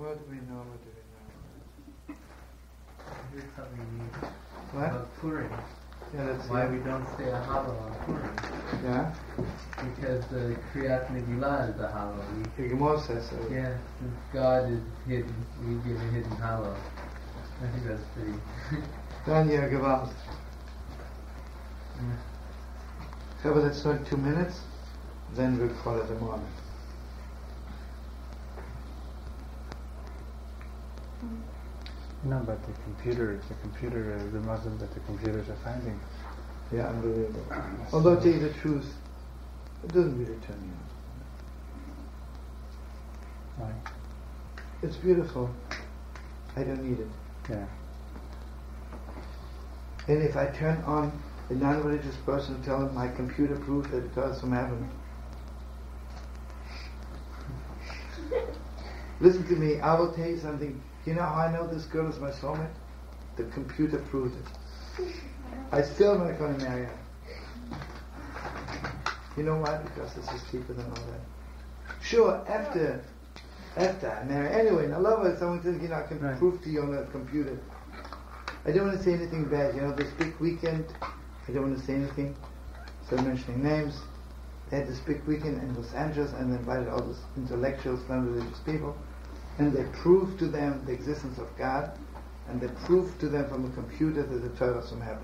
What do we know? What do we know? Here's something neat What? about Purim. Yeah, that's Why it. we don't say a Hallel on Purim. Yeah? Because the Kriyat Megillah is a Hallel. We, The Gemara says so. yeah, since God is hidden, we give a hidden Hallel. I think that's pretty. Dann ja Gewalt. So, but let's talk two minutes, then we'll call it a morning. No, but the computer, the computer, uh, the Muslim that the computers are finding. Yeah, unbelievable. Although to tell you the truth, it doesn't really turn me on. Why? It's beautiful. I don't need it. Yeah. And if I turn on a non-religious person and tell him my computer proves that it comes from heaven, listen to me. I will tell you something. You know how I know this girl is my soulmate? The computer proved it. I still not going to marry her. You know why? Because this is cheaper than all that. Sure, after after I marry anyway, and I love her. Someone says, you know, I can Right. prove to you on a computer. I don't want to say anything bad. You know, this big weekend, I don't want to say anything. So mentioning names. They had this big weekend in Los Angeles and they invited all these intellectuals, non-religious people. And they prove to them the existence of God. And they prove to them from a computer that the Torah is from heaven.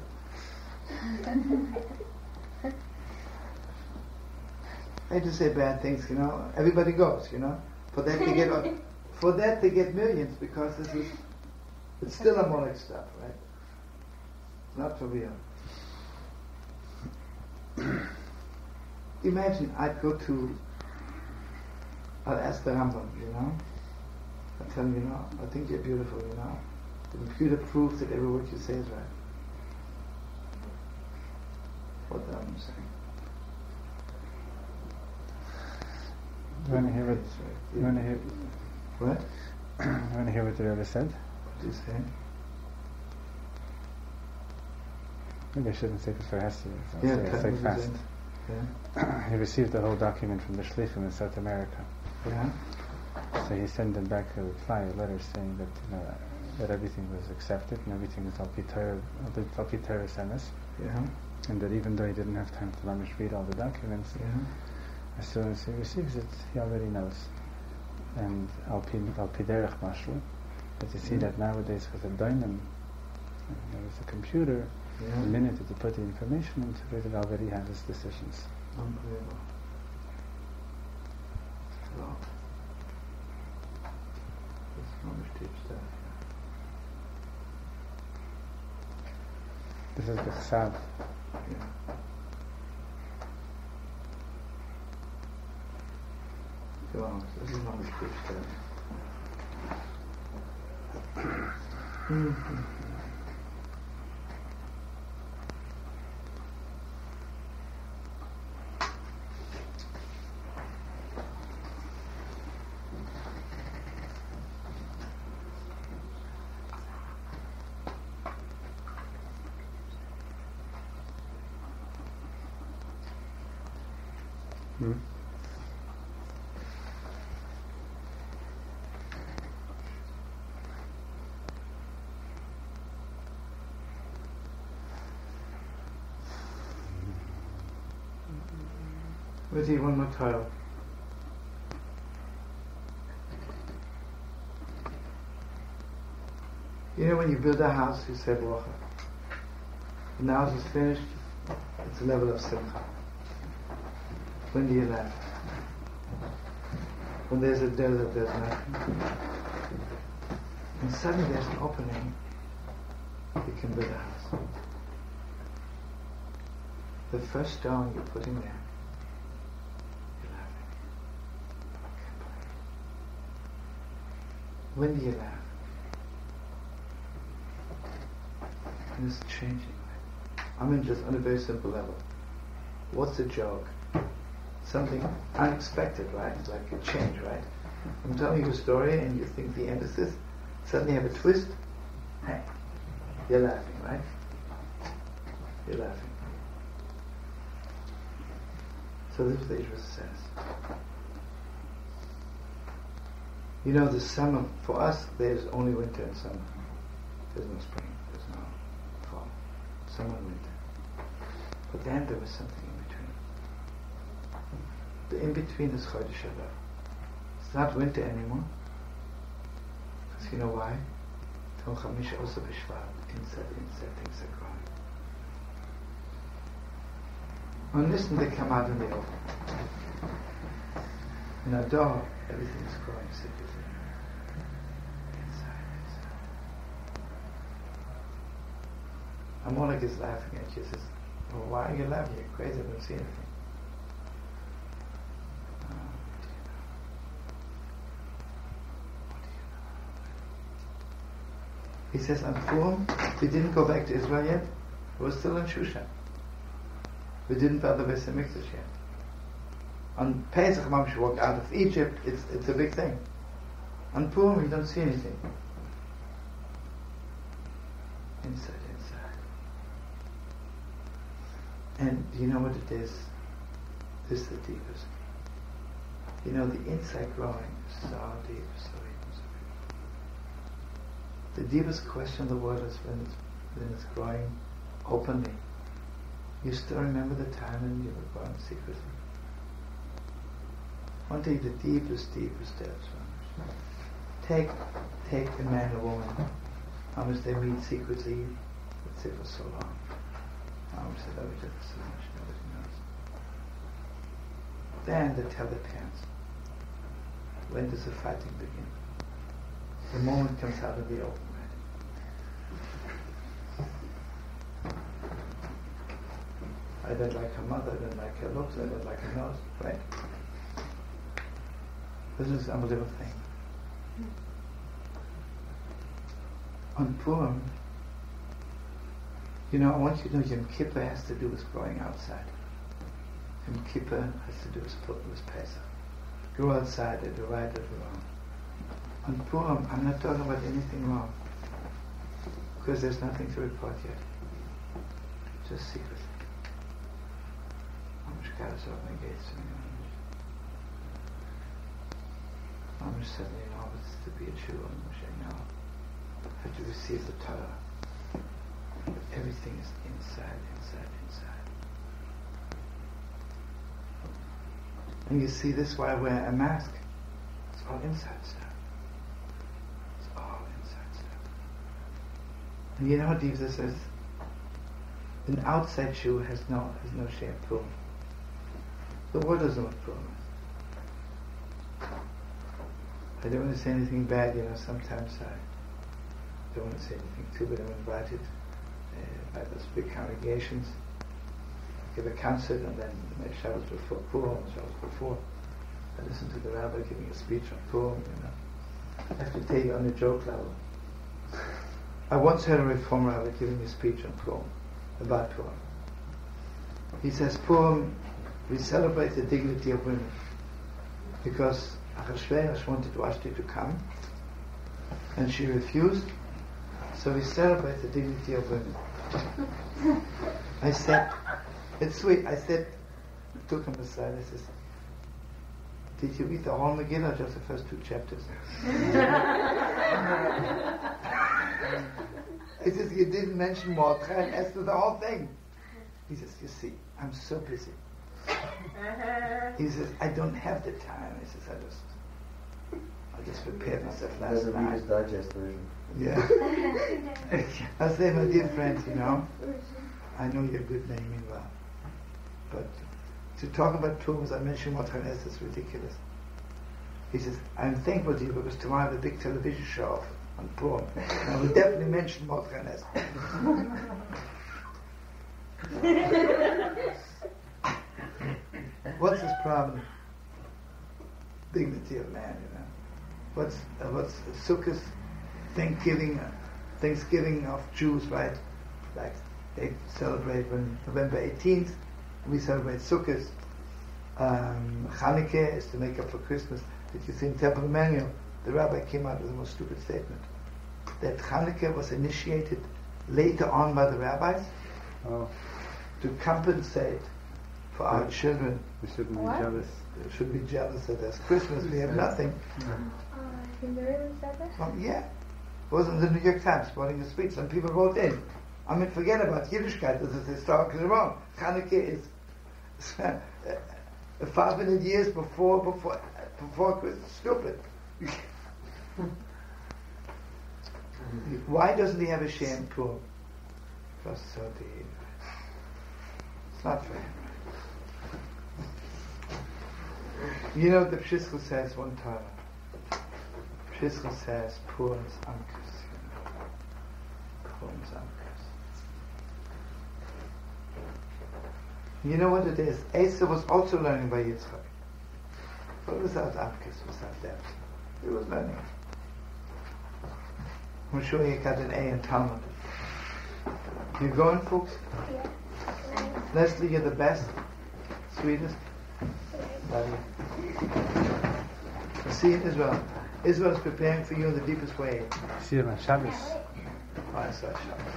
I hate to say bad things, you know. Everybody goes, you know. For that they get, for that they get millions because this is, it's still a Molech stuff, right? Not for real. Imagine I'd go to, I'll ask the Rambam, you know. I tell him, you know, I think you're beautiful, you know. The computer proves that every word you say is right. What the Rambam saying? You want to hear what? You want to hear? What? You want to hear what the Rebbe said? What do you say? Maybe I shouldn't say this for Hester. So Yeah, say, say fast. Yeah. he received the whole document from the Shlichim in South America. Yeah. So he sent them back a reply, a letter saying that you know, that everything was accepted and everything was al Torah, al Torah Yeah. and that even though he didn't have time to mamish read all the documents, Yeah. as soon as he receives it, he already knows. And al pi al pi derech mashlu, but you see Mm. that nowadays with a diamond, there was a computer. Yeah. The minute that you put the information into it, it already has its decisions. Unbelievable. Wow. That's not deep stuff. This is the chsad. Yeah. Mm-hmm. Come on, this is not deep stuff. Mhm. Let's see one more title. You know when you build a house, you say bracha. When the house is finished, it's a level of simcha. When do you laugh? When there's a desert, there's nothing. And suddenly there's an opening, you can build a house. The first stone you put in there, you're laughing. It. When do you laugh? And it's changing. I mean, just on a very simple level. What's a joke? Something unexpected, right? It's like a change, right? I'm telling you a story and you think the end is this. Suddenly have a twist. Hey, you're laughing, right? You're laughing. So this is the Ishra says. You know, the summer, for us, there's only winter and summer. There's no spring, there's no fall. Summer and winter. But then there was something. The in between is Chodesh Adar. It's not winter anymore. Because you know why? Tom Chamish Asar Bishvat. Inside, inside, things are growing. And listen, they come out in the open. In door, everything is growing secretly. Amalek is laughing at you. Says, well, why are you laughing? You're crazy. I don't see anything. Oh, what do you know? What do you know? He says, on Purim, we didn't go back to Israel yet. We're still in Shushan. We didn't build the Beis yet. On Pesach, Mamash walked out of Egypt. It's it's a big thing. On Purim, we don't see anything. Inside, inside. And do you know what it is? This is the deepest. You know, the inside growing is so deep, so deep. The deepest question of the world is when it's, when it's growing openly. You still remember the time when you were growing secretly? One day the deepest, deepest depths. Take, take a man or woman. How much they meet secretly, let's say for so long. How much they love each other so much, nobody knows. Then they tell their parents. When does the fighting begin? The moment comes out of the open. I don't like her mother, I don't like her looks, I don't like her nose, right? This is unbelievable thing. On Purim, you know, I want you to know Yom Kippur has to do with growing outside. Yom Kippur has to do with, with Pesach. Go outside, either right or wrong. On Purim, I'm not talking about anything wrong. Because there's nothing to report yet. Just secret. Mamish opening gates to me. Mamish suddenly knows to be a and Moshe now. Had to receive the Torah. Everything is inside, inside, inside. And you see this why I wear a mask. It's all inside stuff. It's all inside stuff. And you know what Jesus says? An outside shoe has no has no shame proof. The word doesn't what promise. I don't want to say anything bad, you know, sometimes I don't want to say anything too, but I'm invited uh, by those big congregations, I give a concert, and then my Shabbos before Purim, Shabbos before, I listen to the rabbi giving a speech on Purim, you know. I have to tell you on a joke level. I once heard a reform rabbi giving a speech on Purim, about Purim. He says Purim we celebrate the dignity of women because Achashverosh wanted Vashti to come and she refused. So we celebrate the dignity of women. I said it's sweet. I said I took him aside. I said did you read the whole Megillah just the first two chapters? He says you didn't mention Mordechai and Esther the whole thing. He says you see I'm so busy Uh-huh. he says, I don't have the time. He says, I just, I just prepared myself last Doesn't night. read his digest version. Yeah. I say, my dear friends, you know, I know you're good name meanwhile, but to talk about tombs, I mentioned what Hanes is ridiculous. He says, I'm thankful to you because tomorrow I have a big television show on Purim. And I will definitely mention Mordechai What's his problem? Dignity of man, you know. What's uh, what's Sukkot, Thanksgiving, uh, Thanksgiving of Jews, right? Like they celebrate when November 18th, we celebrate Sukkot. Um, Hanukkah is to make up for Christmas. Did you see in Temple Emmanuel, the rabbi came out with the most stupid statement that Hanukkah was initiated later on by the rabbis Oh, to compensate for our children we shouldn't What? be jealous. We should be jealous that there's Christmas, we have nothing. He really said that? Well, yeah. It was in the New York Times, quoting a speech. Some people wrote in. I mean, forget about Yiddishkeit. This is historically wrong. Hanukkah is uh, 500 years before, before, before Christmas. Stupid. Why doesn't he have a sham Purim? Because so deep. It's not for him. You know, the Pshiskel says one time. Pshiskel says Purim's Amkus. Purim's Amkus. You know what it is? Asa was also learning by Yitzchak. But without Amkus, without depth. He was learning. I'm sure he got an A in Talmud. You going, folks? Yeah. Leslie, you're the best, sweetest. See Israel. Israel is preparing for you in the deepest way. See him on Shabbos. Oh, I saw Shabbos.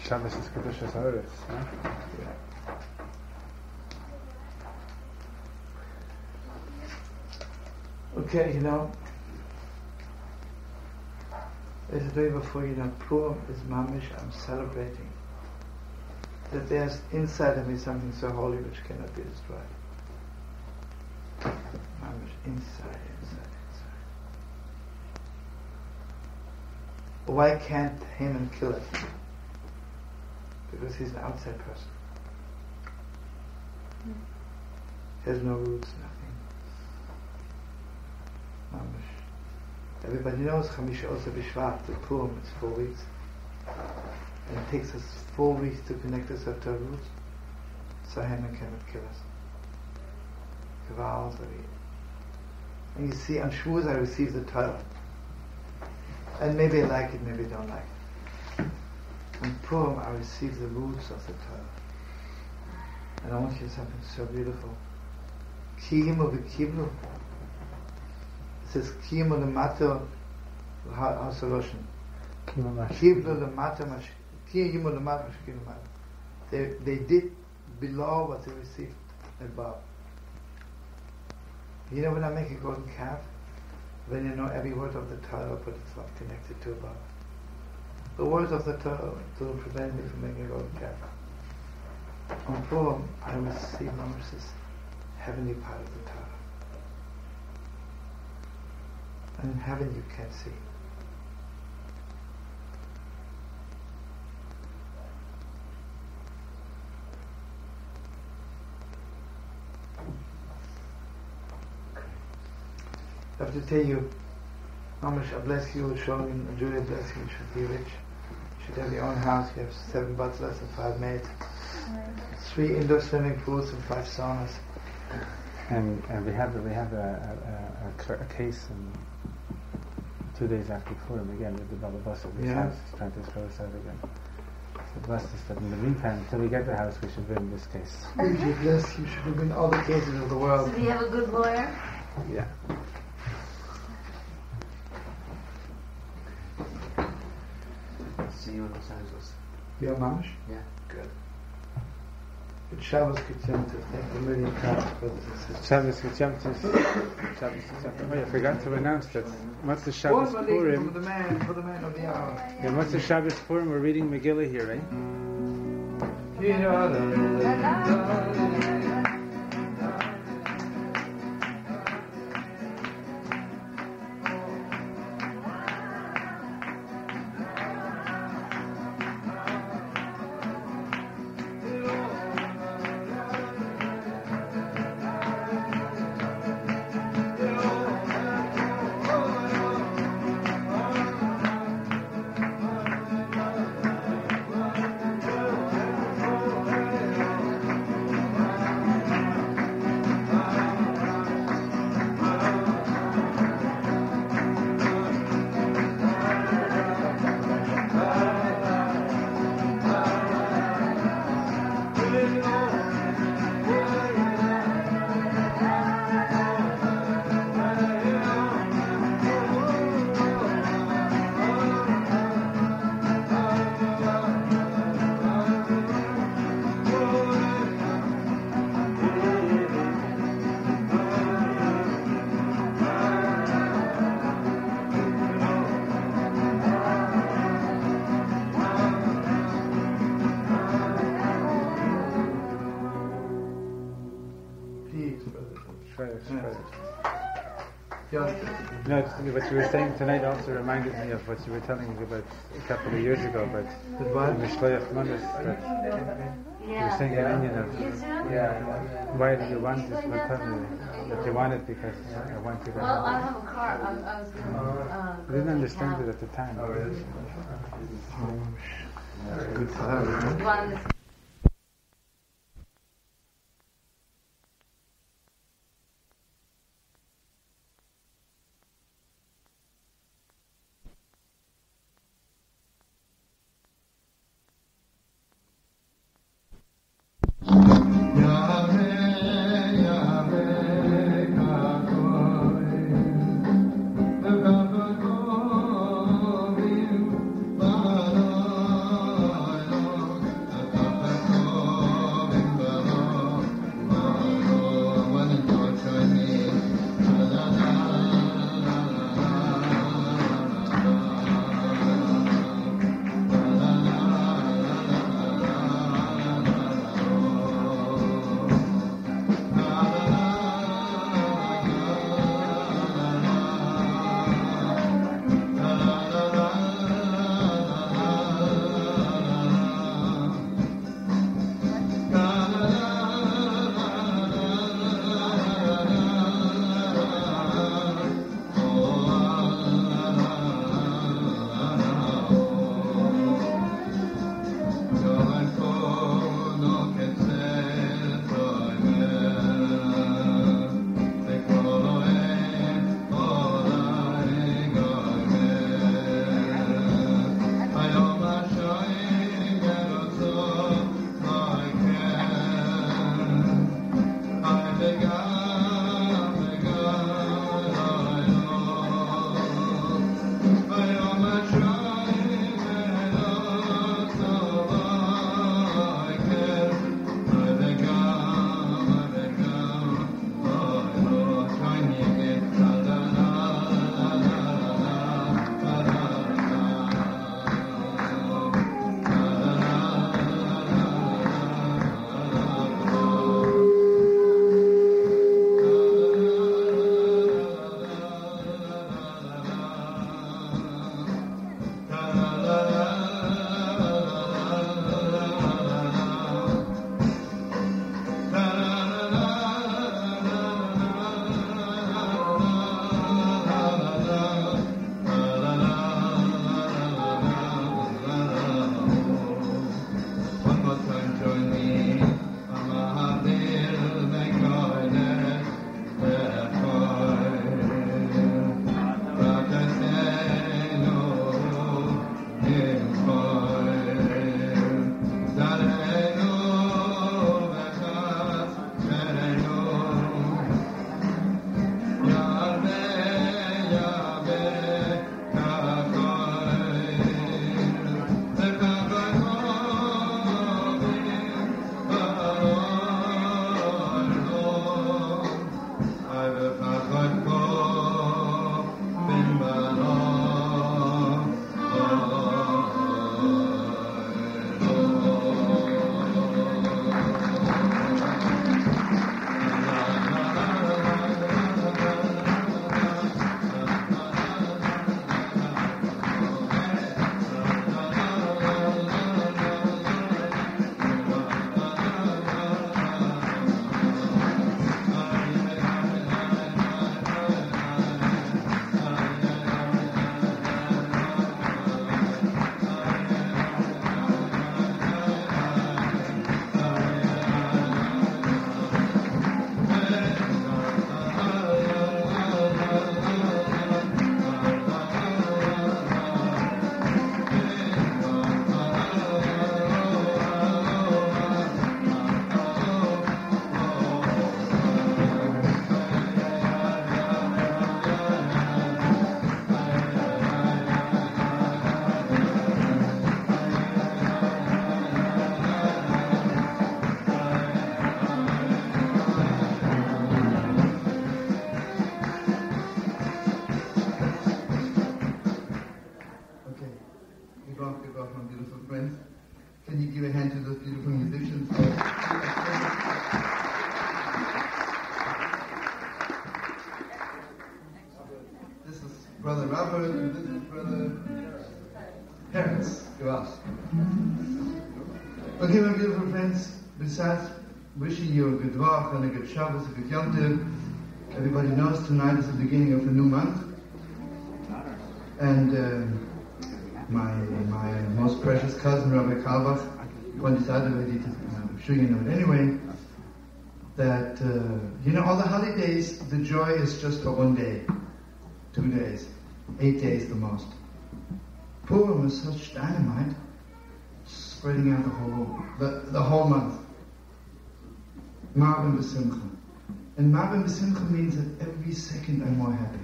Shabbos is Kedushas Haaretz. Huh? Okay, you know, as a day before, you know, Purim is mamish, I'm celebrating that there's inside of me something so holy which cannot be destroyed. Inside, inside, inside. Why can't Haman kill it? Because he's an outside person. He has no roots, nothing. Mamish. Everybody knows Chamisha Asar Bishvat, the Purim, it's four weeks. It takes us four weeks to connect us up to our roots. So Haman cannot kill us. Gewalt, and you see, on Shavuos I received the Torah. And maybe I like it, maybe I don't like it. On Purim I received the roots of the Torah. And I want you to something so beautiful. Kiymu v'kiblu. It says Kiymu l'mato how's the Russian? Kiblu l'mato mash Kiymu l'mato mash l'mato. They they did below what they received above. You know when I make a golden calf? When you know every word of the Torah, but it's not connected to above. The words of the Torah don't prevent me from making a golden calf. On Purim, I receive Moses heavenly part of the Torah. And in heaven you can't see. Have to tell you, Mamash, I bless you, Shogin, Julia bless you, you should be rich. You should have your own house, you have seven butlers and five maids, three indoor swimming pools and five saunas. And, and we have we have a, a, a, a case in two days after Purim again with the Baba Bus of this Yeah. house. He's trying to throw us out again. So bless us that in the meantime, until we get the house, we should win this case. You should bless, you should win all the cases of the world. So do you have a good lawyer? Yeah. See you in Los Angeles. Your Mamash? Yeah. Good. Good Shabbos Kitzimta. Thank you a million times, brothers and sisters. Shabbos Yitzhamtis. Shabbos Yitzhamtis. Oh, I forgot to announce that. What's the One Shabbos for Purim? the man, for the man of the hour. Yeah, what's the Shabbos Purim? We're reading Megillah here, right? No, what you were saying tonight also reminded me of what you were telling me about a couple of years ago about But what? the Mishloach Manas that you were saying in Indian of yeah, why do you want this matana that you want it because I want you to Well, I have it. have a car. I, I was going to. Uh, I didn't understand it at the time. Good to have good Shabbos, a good Yom Tov, everybody knows tonight is the beginning of a new month. And uh, my my most precious cousin, Rabbi Kalbach, pointed out already, I'm sure you know it anyway, that, uh, you know, all the holidays, the joy is just for one day, two days, eight days the most. Purim is such dynamite, spreading out the whole, the, the whole month. Marbin B'Simcha. And Marbin B'Simcha means that every second I'm more happy.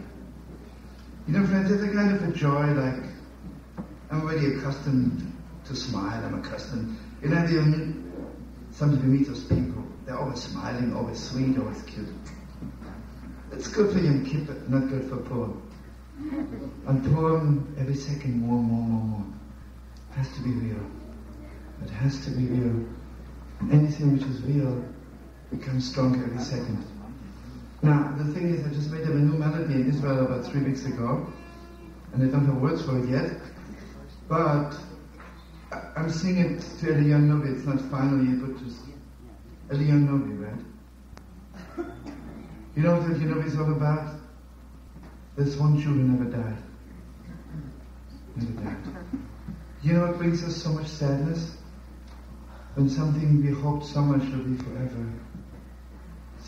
You know, friends, there's a kind of a joy like, I'm already accustomed to smile, I'm accustomed, you know, the, sometimes you meet those people, they're always smiling, always sweet, always cute. It's good for Yom Kippur, not good for Purim. On Purim, every second more, more, more, more. It has to be real. It has to be real. Anything which is real becomes stronger every second. Now, the thing is, I just made up a new melody in Israel about three weeks ago, and I don't have words for it yet, but I'm singing it to Eliyahu Novi. It's not final yet, but just Eliyahu Novi, right? You know what Eliyahu Novi is all about? There's one Jew who never died. Never died. You know what brings us so much sadness? When something we hoped so much would be forever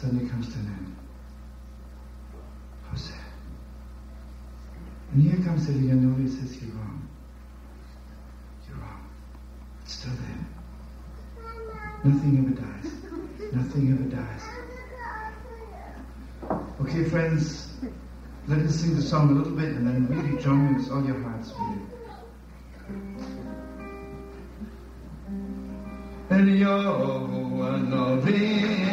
suddenly comes to an end. And here comes Eliyahu Novi and says, You're wrong. You're wrong. It's still there. Nothing ever dies. Nothing ever dies. Okay, friends, let us sing the song a little bit and then really join with all your hearts. Eliyahu Anovi,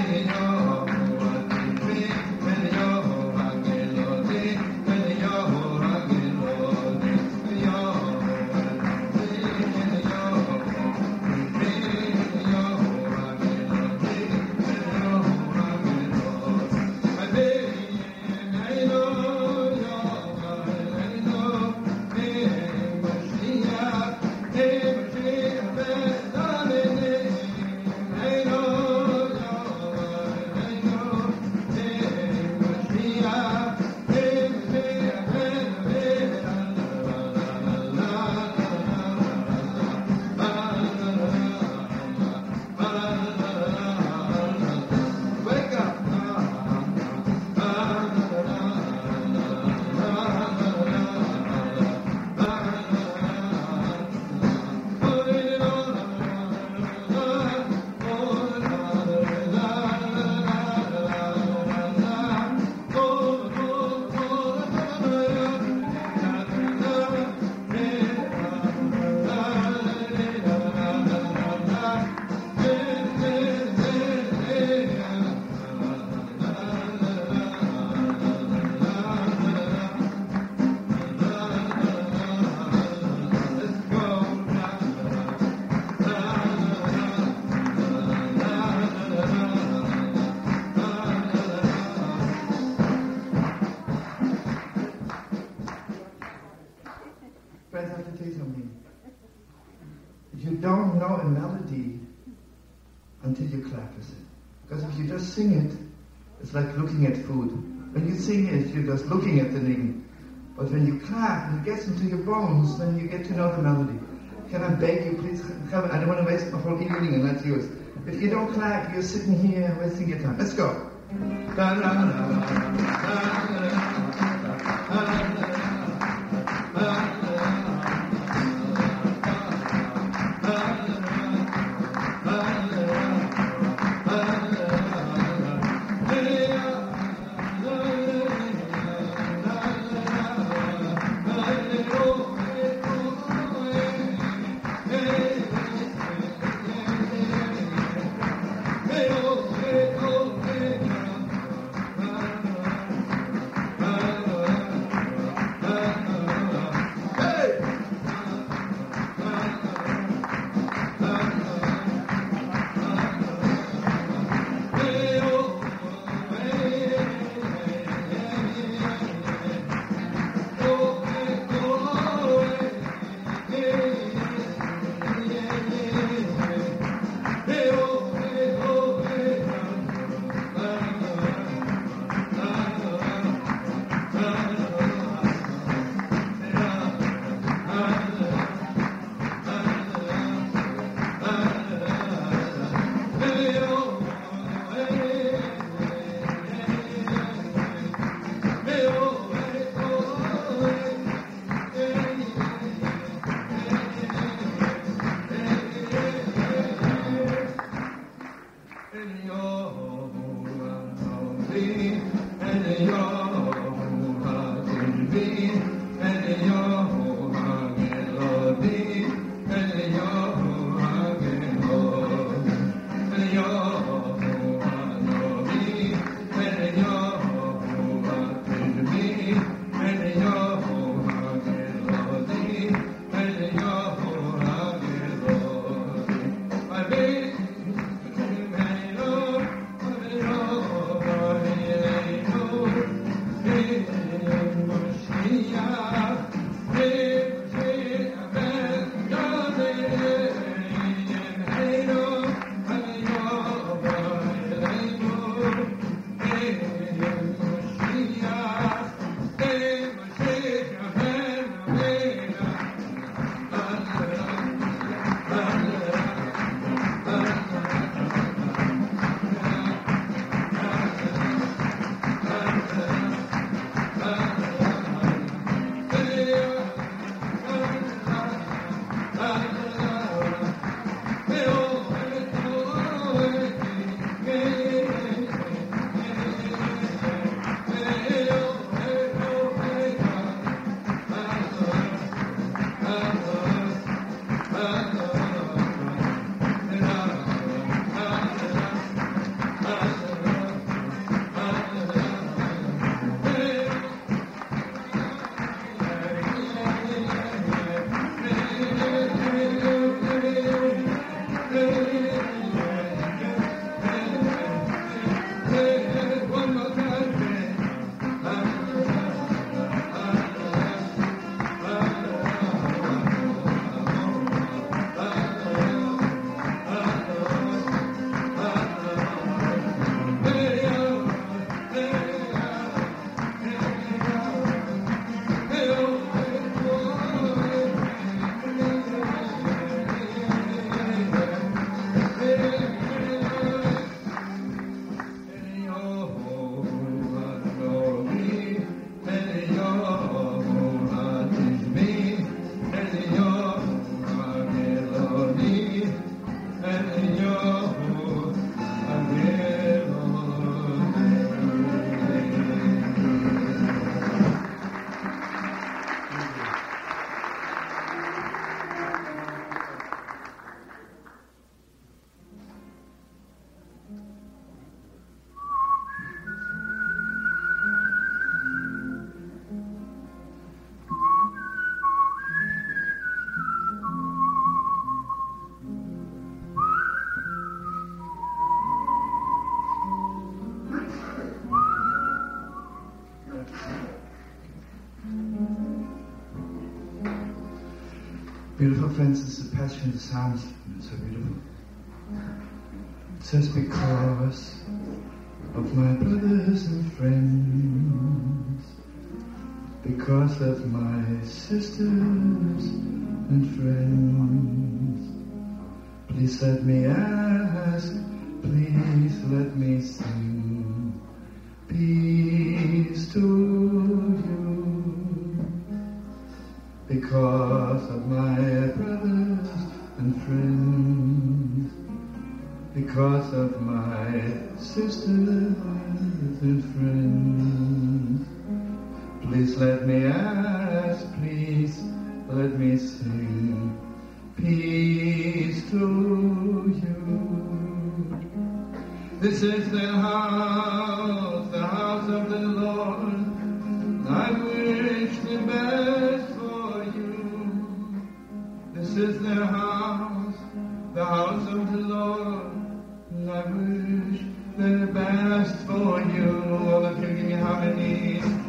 food. When you sing it, you're just looking at the thing. But when you clap it gets into your bones, then you get to know the melody. Can I beg you, please, come? I don't want to waste my whole evening and that's yours. If you don't clap, you're sitting here wasting your time. Let's go. Friends, the passion of the psalms. it's so beautiful. It says, because of my brothers and friends, because of my sisters and friends, please let me ask, This is the house, the house of the Lord. I wish the best for you. This is the house, the house of the Lord. I wish the best for you. All of you give me harmony.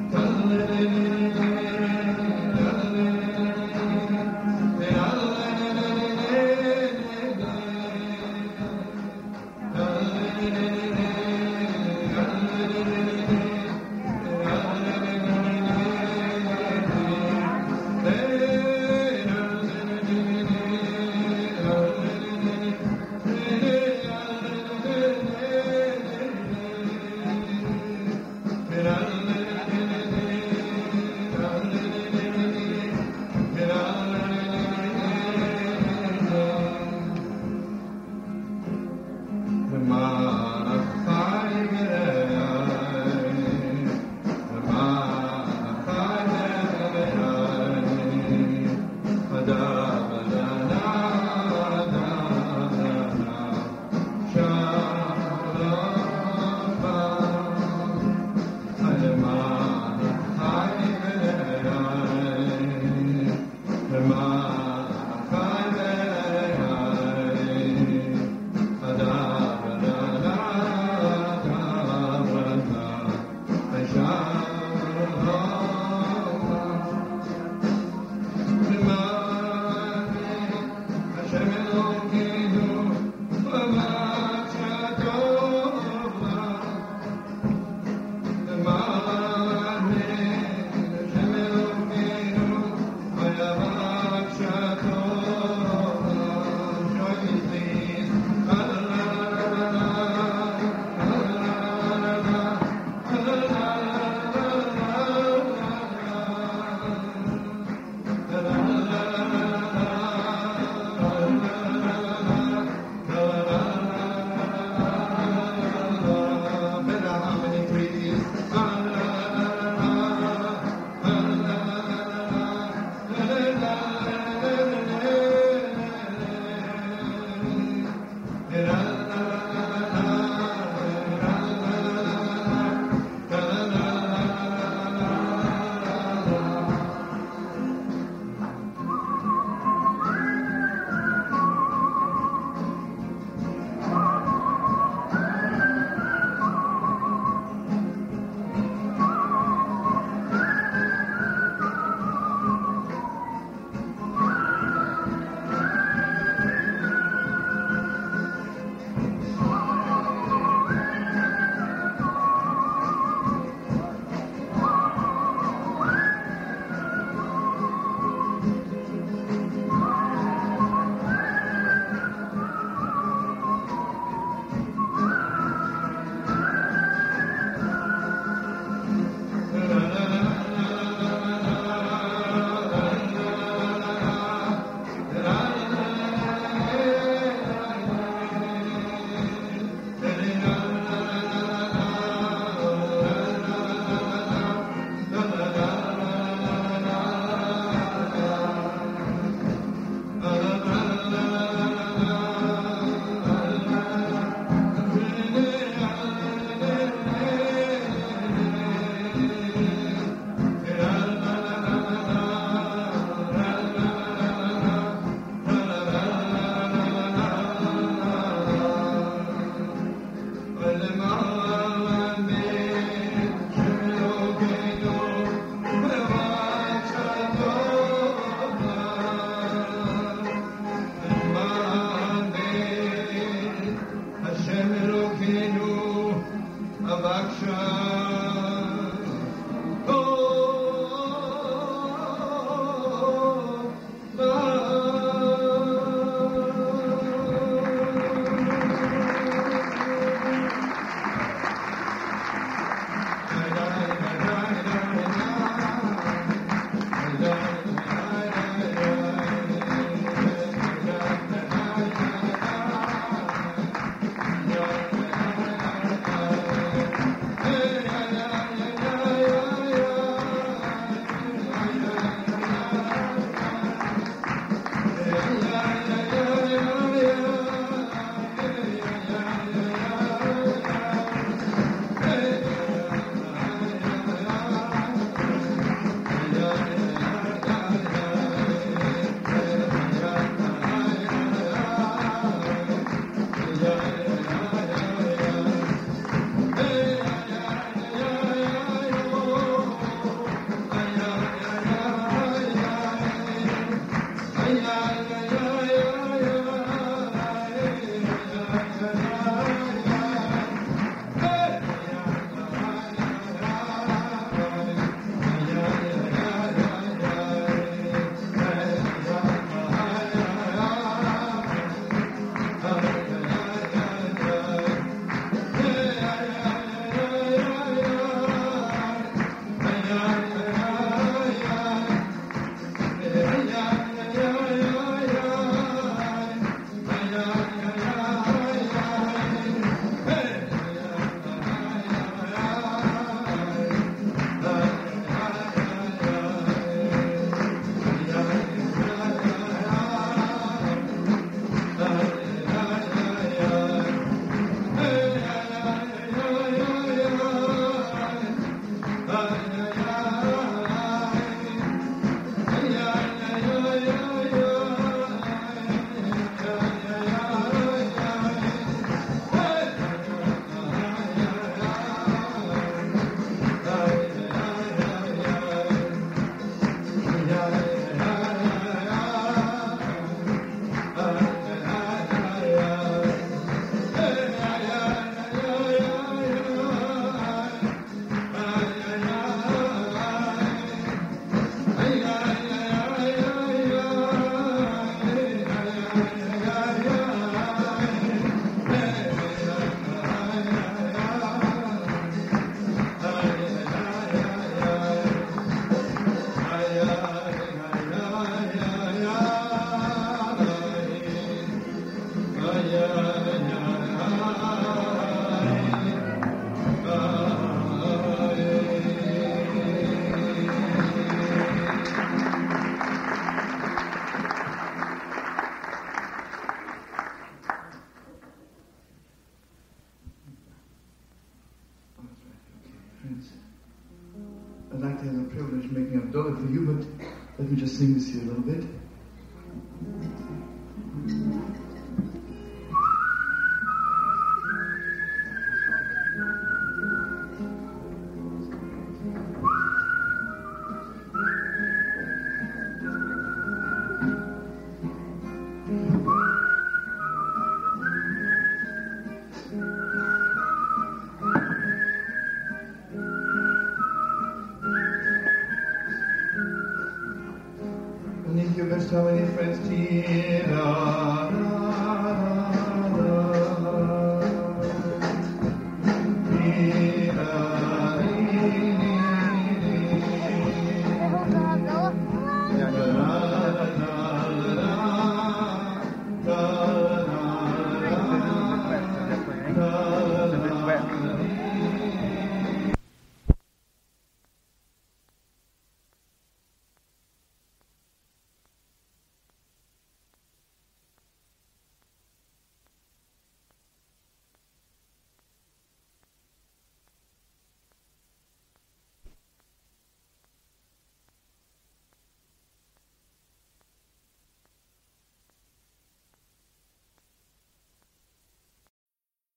Like to have the privilege of making dollar for you, but let me just sing this here a little bit.